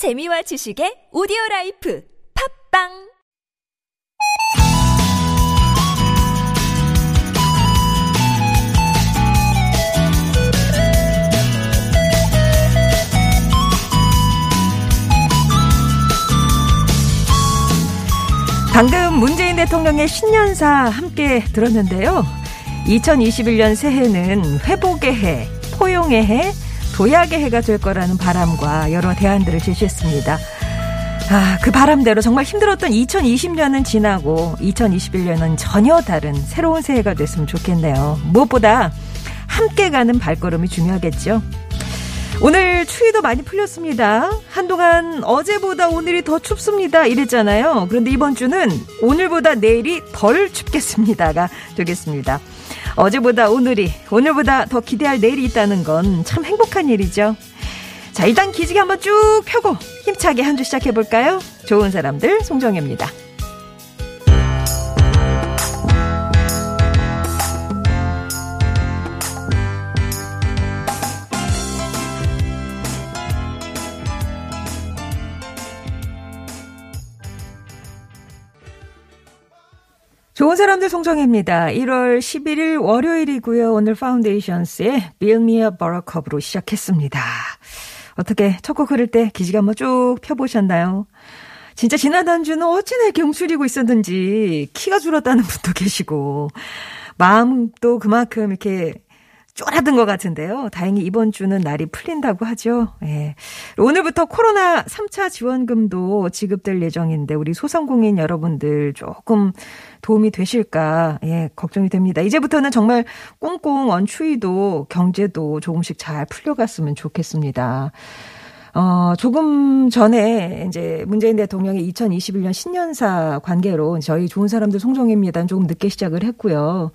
재미와 지식의 오디오 라이프 팝빵 방금 문재인 대통령의 신년사 함께 들었는데요. 2021년 새해는 회복의 해, 포용의 해, 도약의 해가 될 거라는 바람과 여러 대안들을 제시했습니다. 아, 그 바람대로 정말 힘들었던 2020년은 지나고 2021년은 전혀 다른 새로운 새해가 됐으면 좋겠네요. 무엇보다 함께 가는 발걸음이 중요하겠죠. 오늘 추위도 많이 풀렸습니다. 한동안 어제보다 오늘이 더 춥습니다. 이랬잖아요. 그런데 이번 주는 오늘보다 내일이 덜 춥겠습니다가 되겠습니다. 어제보다 오늘이, 오늘보다 더 기대할 내일이 있다는 건 참 행복한 일이죠. 자, 일단 기지개 한번 쭉 펴고 힘차게 한 주 시작해볼까요? 좋은 사람들, 송정혜입니다. 사람들 송정혜입니다. 1월 11일 월요일이고요. 오늘 Foundations의 a Buttercup으로 시작했습니다. 어떻게 첫 곡 흐를 때 기지개 한번 쭉 펴보셨나요? 진짜 지난 한 주는 어찌나 이렇게 움츠리고 있었는지 키가 줄었다는 분도 계시고 마음도 그만큼 이렇게 쫄아든 것 같은데요. 다행히 이번 주는 날이 풀린다고 하죠. 예. 오늘부터 코로나 3차 지원금도 지급될 예정인데 우리 소상공인 여러분들 조금 도움이 되실까 예, 걱정이 됩니다. 이제부터는 정말 꽁꽁 언 추위도 경제도 조금씩 잘 풀려갔으면 좋겠습니다. 어, 조금 전에 이제 문재인 대통령이 2021년 신년사 관계로 저희 좋은 사람들 송정입니다. 조금 늦게 시작을 했고요.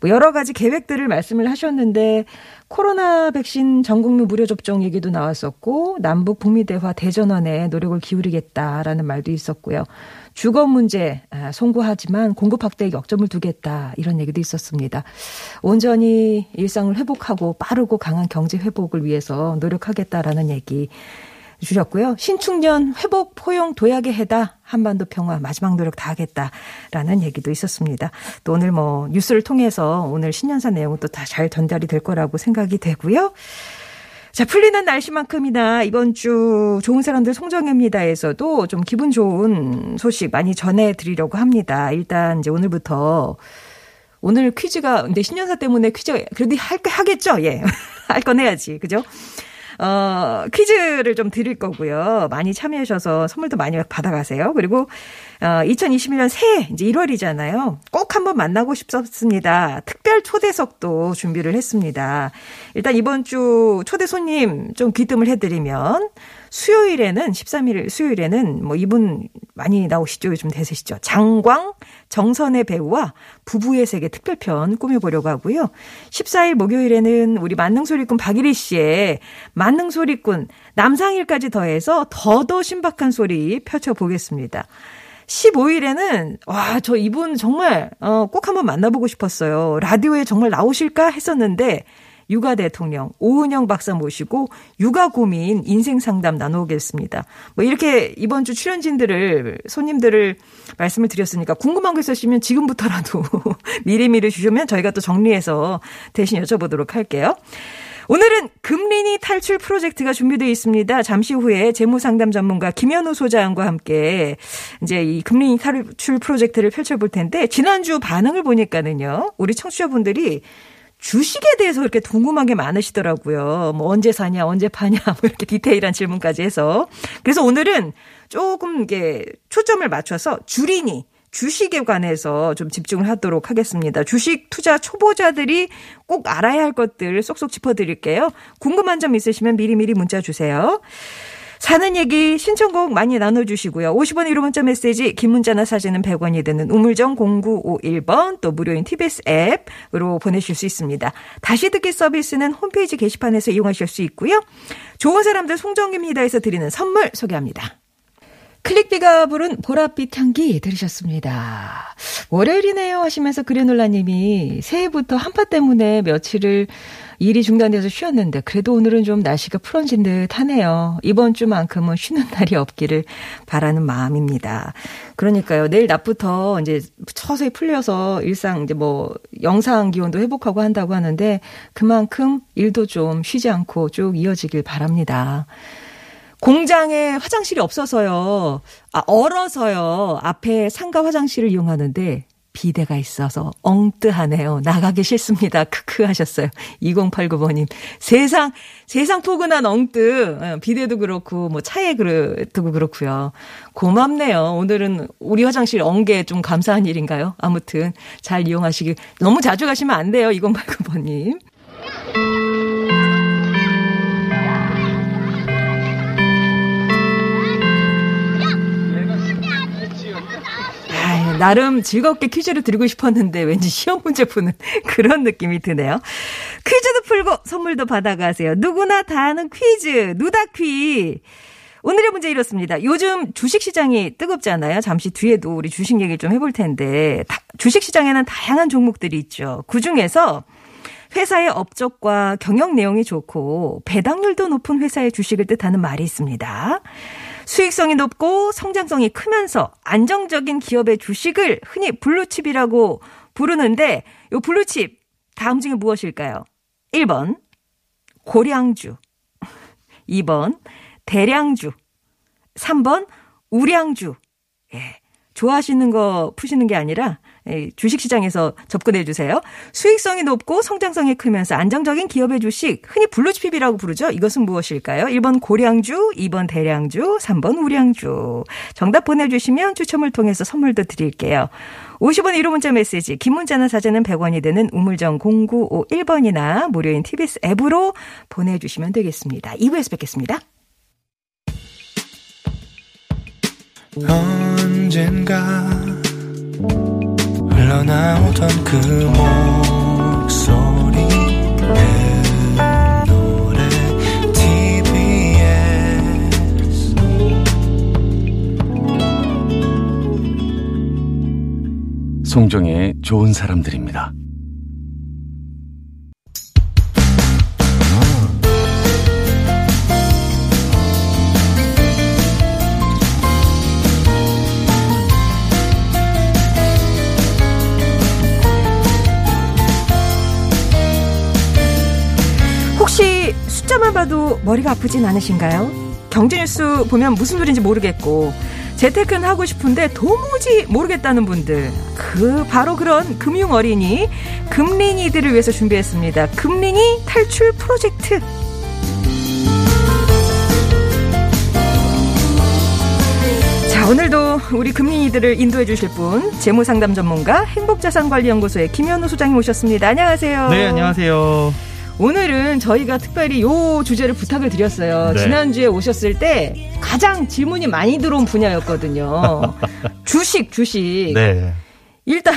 뭐 여러 가지 계획들을 말씀을 하셨는데 코로나 백신 전 국민 무료 접종 얘기도 나왔었고 남북 북미 대화 대전환에 노력을 기울이겠다라는 말도 있었고요. 주거 문제 아, 송구하지만 공급 확대에 역점을 두겠다 이런 얘기도 있었습니다. 온전히 일상을 회복하고 빠르고 강한 경제 회복을 위해서 노력하겠다라는 얘기 주셨고요. 신축년 회복 포용 도약의 해다 한반도 평화 마지막 노력 다 하겠다라는 얘기도 있었습니다. 또 오늘 뭐 뉴스를 통해서 오늘 신년사 내용은 또 다 잘 전달이 될 거라고 생각이 되고요. 자, 풀리는 날씨만큼이나 이번 주 좋은 사람들 송정혜입니다에서도 좀 기분 좋은 소식 많이 전해드리려고 합니다. 일단 이제 오늘부터 오늘 퀴즈가 근데 신년사 때문에 퀴즈가 그래도 할 하겠죠? 예. 할 건 해야지. 그죠? 어, 퀴즈를 좀 드릴 거고요. 많이 참여하셔서 선물도 많이 받아가세요. 그리고 어, 2021년 새해 이제 1월이잖아요. 꼭 한번 만나고 싶었습니다. 특별 초대석도 준비를 했습니다. 일단 이번 주 초대 손님 좀 귀뜸을 해드리면 수요일에는 13일 수요일에는 뭐 이분 많이 나오시죠. 요즘 대세시죠. 장광 정선의 배우와 부부의 세계 특별편 꾸며보려고 하고요. 14일 목요일에는 우리 만능소리꾼 박일희 씨의 만능소리꾼 남상일까지 더해서 더더 신박한 소리 펼쳐보겠습니다. 15일에는 와, 저 이분 정말 어, 꼭 한번 만나보고 싶었어요. 라디오에 정말 나오실까 했었는데 육아 대통령 오은영 박사 모시고 육아 고민 인생 상담 나누겠습니다. 뭐 이렇게 이번 주 출연진들을 손님들을 말씀을 드렸으니까 궁금한 거 있으시면 지금부터라도 미리미리 주시면 저희가 또 정리해서 대신 여쭤보도록 할게요. 오늘은 금리니 탈출 프로젝트가 준비되어 있습니다. 잠시 후에 재무상담 전문가 김현우 소장과 함께 이제 이 금리니 탈출 프로젝트를 펼쳐볼 텐데 지난주 반응을 보니까는요. 우리 청취자분들이 주식에 대해서 이렇게 궁금한 게 많으시더라고요. 뭐 언제 사냐, 언제 파냐, 뭐 이렇게 디테일한 질문까지 해서. 그래서 오늘은 조금 이게 초점을 맞춰서 주린이 주식에 관해서 좀 집중을 하도록 하겠습니다. 주식 투자 초보자들이 꼭 알아야 할 것들 쏙쏙 짚어드릴게요. 궁금한 점 있으시면 미리미리 문자 주세요. 사는 얘기 신청곡 많이 나눠주시고요. 50원 1호 문자 메시지 긴 문자나 사진은 100원이 되는 우물정 0951번 또 무료인 TBS 앱으로 보내실 수 있습니다. 다시 듣기 서비스는 홈페이지 게시판에서 이용하실 수 있고요. 좋은 사람들 송정입니다에서 드리는 선물 소개합니다. 클릭 삐삐가 부른 보랏빛 향기 들으셨습니다. 월요일이네요 하시면서 그래놀라님이 새해부터 한파 때문에 며칠을 일이 중단돼서 쉬었는데 그래도 오늘은 좀 날씨가 풀어진 듯 하네요. 이번 주만큼은 쉬는 날이 없기를 바라는 마음입니다. 그러니까요. 내일 낮부터 이제 서서히 풀려서 일상 이제 뭐 영상 기온도 회복하고 한다고 하는데 그만큼 일도 좀 쉬지 않고 쭉 이어지길 바랍니다. 공장에 화장실이 없어서요. 아, 얼어서요. 앞에 상가 화장실을 이용하는데 비대가 있어서 엉뜨하네요. 나가기 싫습니다. 크크 하셨어요. 2089번님. 세상, 세상 포근한 엉뜨. 어, 비대도 그렇고, 뭐 차에 그렇고 그렇고요. 고맙네요. 오늘은 우리 화장실 엉게 좀 감사한 일인가요? 아무튼 잘 이용하시길. 너무 자주 가시면 안 돼요. 2089번님. 나름 즐겁게 퀴즈를 드리고 싶었는데 왠지 시험 문제 푸는 그런 느낌이 드네요. 퀴즈도 풀고 선물도 받아가세요. 누구나 다 아는 퀴즈, 누다퀴. 오늘의 문제 이렇습니다. 요즘 주식시장이 뜨겁잖아요. 잠시 뒤에도 우리 주식 얘기를 좀 해볼 텐데, 주식시장에는 다양한 종목들이 있죠. 그 중에서 회사의 업적과 경영 내용이 좋고 배당률도 높은 회사의 주식을 뜻하는 말이 있습니다. 수익성이 높고 성장성이 크면서 안정적인 기업의 주식을 흔히 블루칩이라고 부르는데 요 블루칩 다음 중에 무엇일까요? 1번 고량주 2번 대량주 3번 우량주 예. 좋아하시는 거 푸시는 게 아니라 예, 주식시장에서 접근해 주세요. 수익성이 높고 성장성이 크면서 안정적인 기업의 주식, 흔히 블루칩이라고 부르죠. 이것은 무엇일까요? 1번 고량주, 2번 대량주, 3번 우량주. 정답 보내주시면 추첨을 통해서 선물도 드릴게요. 50원 1호 문자 메시지, 긴 문자나 사진은 100원이 되는 우물정 0951번이나 무료인 TBS 앱으로 보내주시면 되겠습니다. 2부에서 뵙겠습니다. 언젠가 흘러나오던 그 목소리 그 노래 TBS 송정의 좋은 사람들입니다. 숫자만 봐도 머리가 아프진 않으신가요? 경제뉴스 보면 무슨 소리인지 모르겠고 재테크는 하고 싶은데 도무지 모르겠다는 분들 그 바로 그런 금융 어린이 금린이들을 위해서 준비했습니다. 금린이 탈출 프로젝트. 자, 오늘도 우리 금린이들을 인도해 주실 분 재무상담 전문가 행복자산관리연구소의 김현우 소장님 오셨습니다. 안녕하세요. 네, 안녕하세요. 오늘은 저희가 특별히 요 주제를 부탁을 드렸어요. 네. 지난주에 오셨을 때 가장 질문이 많이 들어온 분야였거든요. 주식, 주식. 네. 일단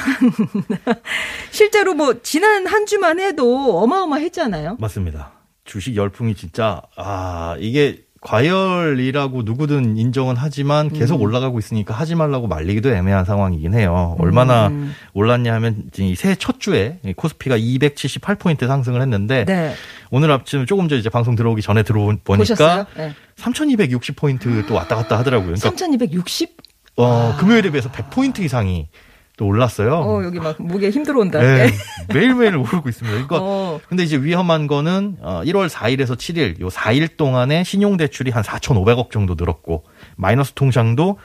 실제로 뭐 지난 한 주만 해도 어마어마했잖아요. 맞습니다. 주식 열풍이 진짜 아 이게 과열이라고 누구든 인정은 하지만 계속 음. 올라가고 있으니까 하지 말라고 말리기도 애매한 상황이긴 해요. 얼마나 음. 올랐냐 하면 새해 첫 주에 코스피가 278포인트 상승을 했는데 네. 오늘 아침 조금 전 이제 방송 들어오기 전에 들어보니까 네. 3260포인트 또 왔다 갔다 하더라고요. 그러니까 3260? 어, 아. 금요일에 비해서 100포인트 이상이 또 올랐어요. 어, 여기 막 목에 힘들어 온다. 네. 매일매일 오르고 있습니다. 그러니까 어. 근데 이제 위험한 거는 1월 어, 4일에서 7일 요 4일 동안에 신용 대출이 한 4,500억 정도 늘었고 마이너스 통장도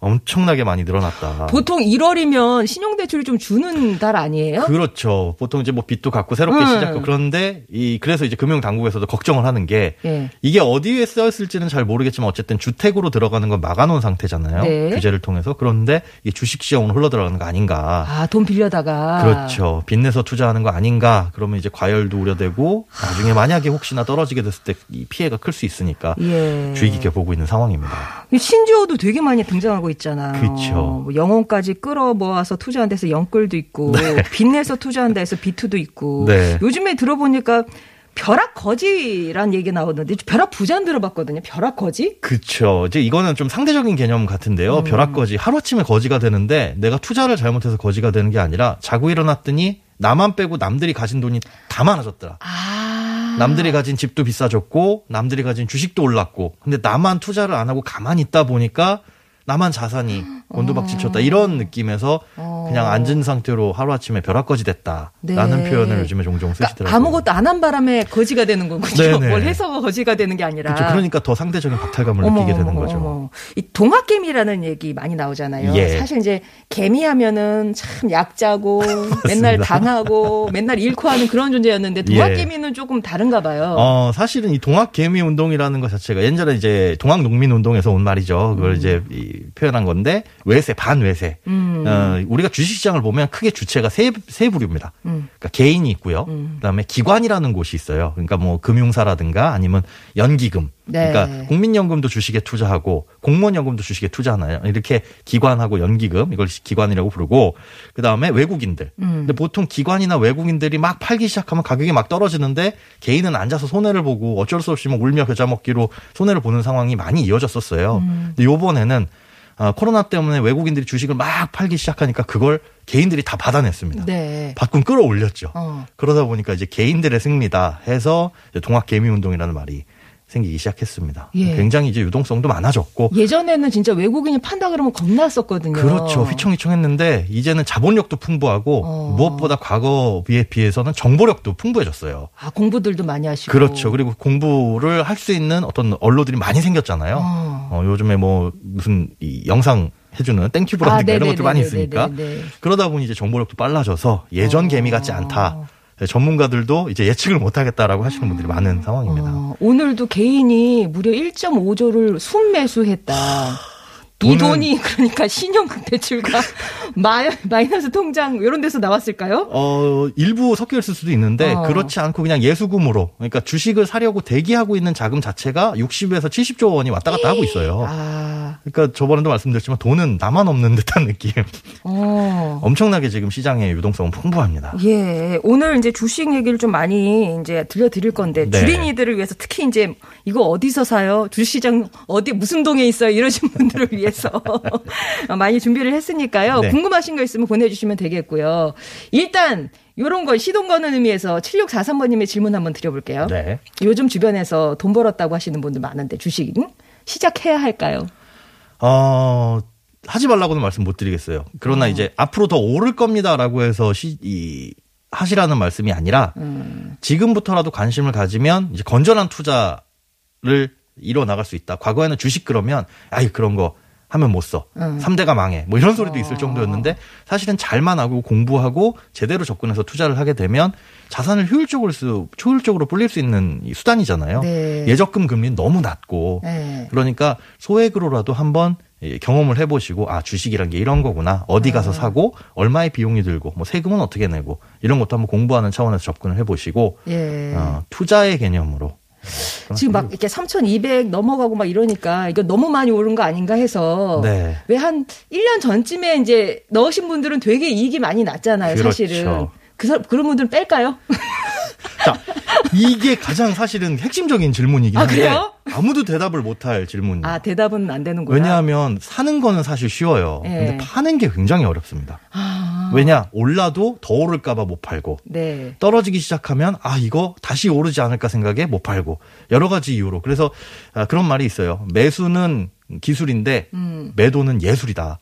엄청나게 많이 늘어났다. 보통 1월이면 신용대출이 좀 주는 달 아니에요? 그렇죠. 보통 이제 뭐 빚도 갚고 새롭게 음. 시작하고 그런데 이 그래서 이제 금융당국에서도 걱정을 하는 게 네. 이게 어디에 쓰였을지는 잘 모르겠지만 어쨌든 주택으로 들어가는 건 막아놓은 상태잖아요. 네. 규제를 통해서 그런데 이게 주식시장으로 흘러 들어가는 거 아닌가? 아 돈 빌려다가 그렇죠. 빚내서 투자하는 거 아닌가? 그러면 이제 과열도 우려되고 나중에 만약에 혹시나 떨어지게 됐을 때 이 피해가 클 수 있으니까 예. 주의 깊게 보고 있는 상황입니다. 신주호도 되게 많이 등장하고 있잖아요. 그렇죠. 뭐 영혼까지 끌어 모아서 투자한 데서 영끌도 있고 네. 빚내서 투자한 데서 비투도 있고 네. 요즘에 들어보니까 벼락 거지란 얘기 나오는데 벼락 부자는 들어봤거든요. 벼락 거지? 그쵸. 이제 이거는 좀 상대적인 개념 같은데요. 음. 벼락 거지. 하루아침에 거지가 되는데 내가 투자를 잘못해서 거지가 되는 게 아니라 자고 일어났더니 나만 빼고 남들이 가진 돈이 다 많아졌더라. 아. 남들이 가진 집도 비싸졌고 남들이 가진 주식도 올랐고 근데 나만 투자를 안 하고 가만히 있다 보니까 나만 자산이 곤두박질 쳤다 이런 느낌에서 어. 그냥 앉은 상태로 하루아침에 벼락거지 됐다라는 네. 표현을 요즘에 종종 그러니까 쓰시더라고요. 아무것도 안 한 바람에 거지가 되는 거군요. 네네. 뭘 해서 거지가 되는 게 아니라. 그렇죠. 그러니까 더 상대적인 박탈감을 어머, 느끼게 되는 거죠. 어머. 이 동학개미라는 얘기 많이 나오잖아요. 예. 사실 이제 개미 하면은 참 약자고 맨날 당하고 맨날 잃고 하는 그런 존재였는데 동학개미는 조금 다른가 봐요. 예. 어, 사실은 이 동학 개미 운동이라는 것 자체가 옛날에 이제 동학 농민 운동에서 온 말이죠. 그걸 이제 이 표현한 건데 외세 반외세. 음. 어, 우리가 주식시장을 보면 크게 주체가 세, 세 부류입니다. 음. 그러니까 개인이 있고요. 그다음에 기관이라는 곳이 있어요. 그러니까 뭐 금융사라든가 아니면 연기금. 네. 그러니까 국민연금도 주식에 투자하고 공무원연금도 주식에 투자하나요? 이렇게 기관하고 연기금 이걸 기관이라고 부르고 그 다음에 외국인들. 음. 근데 보통 기관이나 외국인들이 막 팔기 시작하면 가격이 막 떨어지는데 개인은 앉아서 손해를 보고 어쩔 수 없이 뭐 울며 겨자 먹기로 손해를 보는 상황이 많이 이어졌었어요. 음. 근데 요번에는 아, 코로나 때문에 외국인들이 주식을 막 팔기 시작하니까 그걸 개인들이 다 받아냈습니다. 네. 받고 끌어올렸죠. 어. 그러다 보니까 이제 개인들의 승리다 해서 동학 개미 운동이라는 말이 생기기 시작했습니다. 예. 굉장히 이제 유동성도 많아졌고 예전에는 진짜 외국인이 판다 그러면 겁났었거든요. 그렇죠. 휘청휘청했는데 이제는 자본력도 풍부하고 어. 무엇보다 과거에 비해서는 정보력도 풍부해졌어요. 아, 공부들도 많이 하시고. 그렇죠. 그리고 공부를 할 수 있는 어떤 언로들이 많이 생겼잖아요. 어. 어, 요즘에 뭐 무슨 이 영상 해주는 땡큐브라든가 아, 이런 것들 많이. 있으니까 네. 그러다 보니 이제 정보력도 빨라져서 예전 어. 개미 같지 않다. 전문가들도 이제 예측을 못하겠다라고 하시는 분들이 많은 상황입니다. 어, 오늘도 개인이 무려 1.5조를 순매수했다. 이 돈이 그러니까 신용등 대출과 마, 마이너스 통장 이런 데서 나왔을까요? 어, 일부 섞여 있을 수도 있는데 어. 그렇지 않고 그냥 예수금으로 그러니까 주식을 사려고 대기하고 있는 자금 자체가 60에서 70조 원이 왔다 갔다 하고 있어요. 아, 그러니까 저번에도 말씀드렸지만 돈은 나만 없는 듯한 느낌. 어. 엄청나게 지금 시장의 유동성은 풍부합니다. 예, 오늘 이제 주식 얘기를 좀 많이 이제 들려드릴 건데 네. 주린이들을 위해서 특히 이제 이거 어디서 사요? 주시장 어디 무슨 동에 있어요? 이러신 분들을 위해서 많이 준비를 했으니까요. 네. 궁금하신 거 있으면 보내주시면 되겠고요. 일단 요런 거 시동 거는 의미에서 7643번님의 질문 한번 드려볼게요. 네. 요즘 주변에서 돈 벌었다고 하시는 분들 많은데 주식 시작해야 할까요? 어, 하지 말라고는 말씀 못 드리겠어요. 그러나 이제 앞으로 더 오를 겁니다라고 해서 시, 이, 하시라는 말씀이 아니라 음. 지금부터라도 관심을 가지면 이제 건전한 투자를 이뤄 나갈 수 있다. 과거에는 주식 그러면 아이 그런 거 하면 못 써. 음. 삼대가 망해. 뭐 이런 소리도 있을 정도였는데 사실은 잘만 하고 공부하고 제대로 접근해서 투자를 하게 되면 자산을 효율적으로 쓰, 효율적으로 불릴 수 있는 이 수단이잖아요. 네. 예적금 금리는 너무 낮고 네. 그러니까 소액으로라도 한번 예, 경험을 해보시고 아 주식이란 게 이런 거구나 어디 가서 사고 얼마의 비용이 들고 뭐 세금은 어떻게 내고 이런 것도 한번 공부하는 차원에서 접근을 해보시고 예. 어, 투자의 개념으로 지금 막 이렇게 3,200 넘어가고 막 이러니까 이거 너무 많이 오른 거 아닌가 해서 네. 왜한 1년 전쯤에 이제 넣으신 분들은 되게 이익이 많이 났잖아요, 그렇죠. 사실은. 그, 사- 그런 분들은 뺄까요? 자 이게 가장 사실은 핵심적인 질문이긴 아, 한데 그래요? 아무도 대답을 못할 질문이에요. 아, 대답은 안 되는구나. 왜냐하면 사는 거는 사실 쉬워요. 예. 근데 파는 게 굉장히 어렵습니다. 아, 왜냐? 올라도 더 오를까봐 못 팔고. 네. 떨어지기 시작하면 아 이거 다시 오르지 않을까 생각에 못 팔고. 여러 가지 이유로. 그래서 아, 그런 말이 있어요. 매수는 기술인데 음. 매도는 예술이다.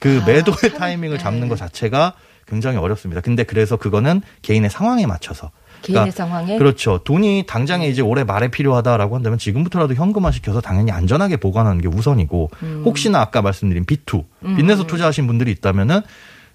그 아, 매도의 하는- 타이밍을 네. 잡는 것 자체가 굉장히 어렵습니다. 근데 그래서 그거는 개인의 상황에 맞춰서. 개인의 상황에? 그렇죠. 돈이 당장에 이제 올해 말에 필요하다라고 한다면 지금부터라도 현금화 시켜서 당연히 안전하게 보관하는 게 우선이고 음. 혹시나 아까 말씀드린 B2 빚내서 투자하신 분들이 있다면은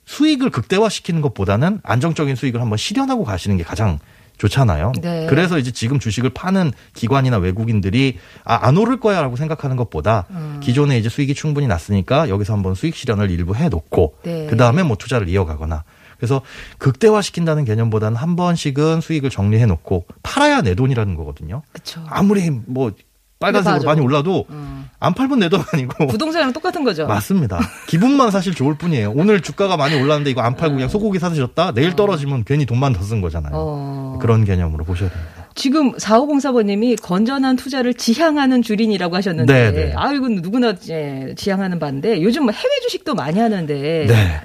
수익을 극대화시키는 것보다는 안정적인 수익을 한번 실현하고 가시는 게 가장 좋잖아요. 네. 그래서 이제 지금 주식을 파는 기관이나 외국인들이 아, 안 오를 거야라고 생각하는 것보다 음. 기존에 이제 수익이 충분히 났으니까 여기서 한번 수익 실현을 일부 해놓고 네. 그 다음에 뭐 투자를 이어가거나 그래서 극대화시킨다는 개념보다는 한 번씩은 수익을 정리해놓고 팔아야 내 돈이라는 거거든요. 그쵸. 아무리 뭐 빨간색으로. 많이 올라도 음. 안 팔면 내 돈 아니고 부동산이랑 똑같은 거죠. 맞습니다. 기분만 사실 좋을 뿐이에요. 오늘 주가가 많이 올랐는데 이거 안 팔고 그냥 소고기 사드셨다? 내일 떨어지면 괜히 돈만 더 쓴 거잖아요. 어. 그런 개념으로 보셔야 됩니다. 지금 4504번님이 건전한 투자를 지향하는 주린이라고 하셨는데, 네, 네. 아, 이건 누구나 예, 지향하는 바인데, 요즘 뭐 해외 주식도 많이 하는데, 네.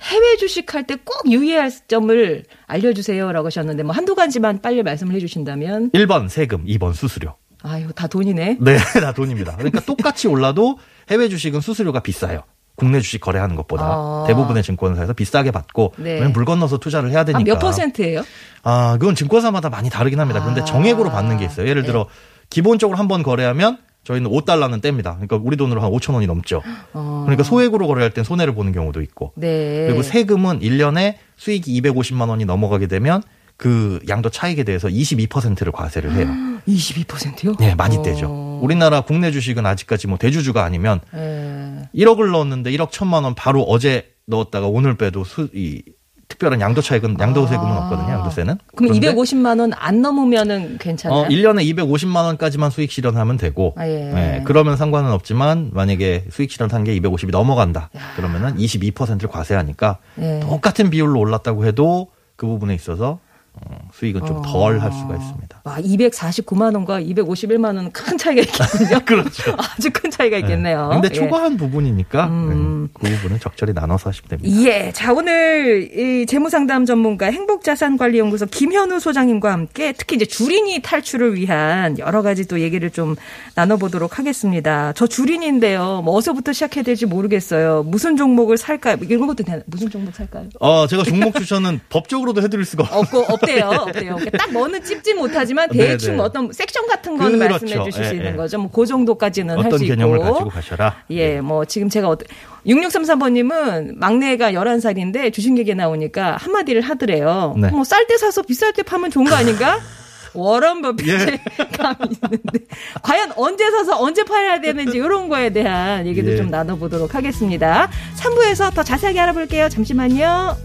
해외 주식 할 때 꼭 유의할 점을 알려주세요라고 하셨는데, 뭐 한두 가지만 빨리 말씀을 해주신다면, 1번 세금, 2번 수수료. 아유, 다 돈이네. 네, 다 돈입니다. 그러니까 똑같이 올라도 해외 주식은 수수료가 비싸요. 국내 주식 거래하는 것보다 아. 대부분의 증권사에서 비싸게 받고 네. 물 건너서 투자를 해야 되니까. 아, 몇 퍼센트예요? 아, 그건 증권사마다 많이 다르긴 합니다. 그런데 아. 정액으로 받는 게 있어요. 예를 네. 들어 기본적으로 한 번 거래하면 저희는 5달러는 뗍니다. 그러니까 우리 돈으로 한 5천 원이 넘죠. 어. 그러니까 소액으로 거래할 땐 손해를 보는 경우도 있고. 네. 그리고 세금은 1년에 수익이 250만 원이 넘어가게 되면 그 양도 차익에 대해서 22%를 과세를 해요. 22%요? 네, 많이 어. 떼죠. 우리나라 국내 주식은 아직까지 뭐 대주주가 아니면 예. 1억을 넣었는데 1억 1천만 원 바로 어제 넣었다가 오늘 빼도 수, 이 특별한 양도 차익은 양도 세금은 아. 없거든요. 양도세는. 그럼 그런데 250만 원 안 넘으면은 괜찮아요? 어, 1년에 250만 원까지만 수익 실현하면 되고, 아, 예. 예, 그러면 상관은 없지만, 만약에 수익 실현한 게 250이 넘어간다. 그러면은 22%를 과세하니까, 예. 똑같은 비율로 올랐다고 해도 그 부분에 있어서 어, 수익은 좀 덜할 수가 아. 있습니다. 와, 249만 원과 251만 원은 큰 차이가 있겠군요. 그렇죠. 아주 큰 차이가 있겠네요. 근데 예. 초과한 부분이니까 음. 네, 그 부분은 적절히 나눠서 하시면 됩니다. 예. 자, 오늘 이 재무상담 전문가 행복자산관리연구소 김현우 소장님과 함께 특히 이제 주린이 탈출을 위한 여러 가지 또 얘기를 좀 나눠보도록 하겠습니다. 저 주린인데요. 뭐 어디서부터 시작해야 될지 모르겠어요. 무슨 종목을 살까요? 이런 것도 되나? 무슨 종목 살까요? 어, 제가 종목 추천은 법적으로도 해드릴 수가 없고. 없고 없대요, 없대요. 그러니까 딱 뭐는 찝진 못하지만 네, 대충 네. 어떤 섹션 같은 거는 그렇죠. 말씀해 주실 수 예, 있는 예. 거죠. 뭐 그 정도까지는 할 어떤 수 있고. 개념을 가지고 가셔라. 예, 뭐 지금 제가 어떤 6633번님은 막내가 11살인데 주식얘기 나오니까 한마디를 하더래요. 네. 뭐쌀 때 사서 비쌀 때 파면 좋은 거 아닌가? 워런 버핏의 예. 감이 있는데 과연 언제 사서 언제 팔아야 되는지 이런 거에 대한 얘기도 예. 좀 나눠보도록 하겠습니다. 3부에서 더 자세하게 알아볼게요. 잠시만요.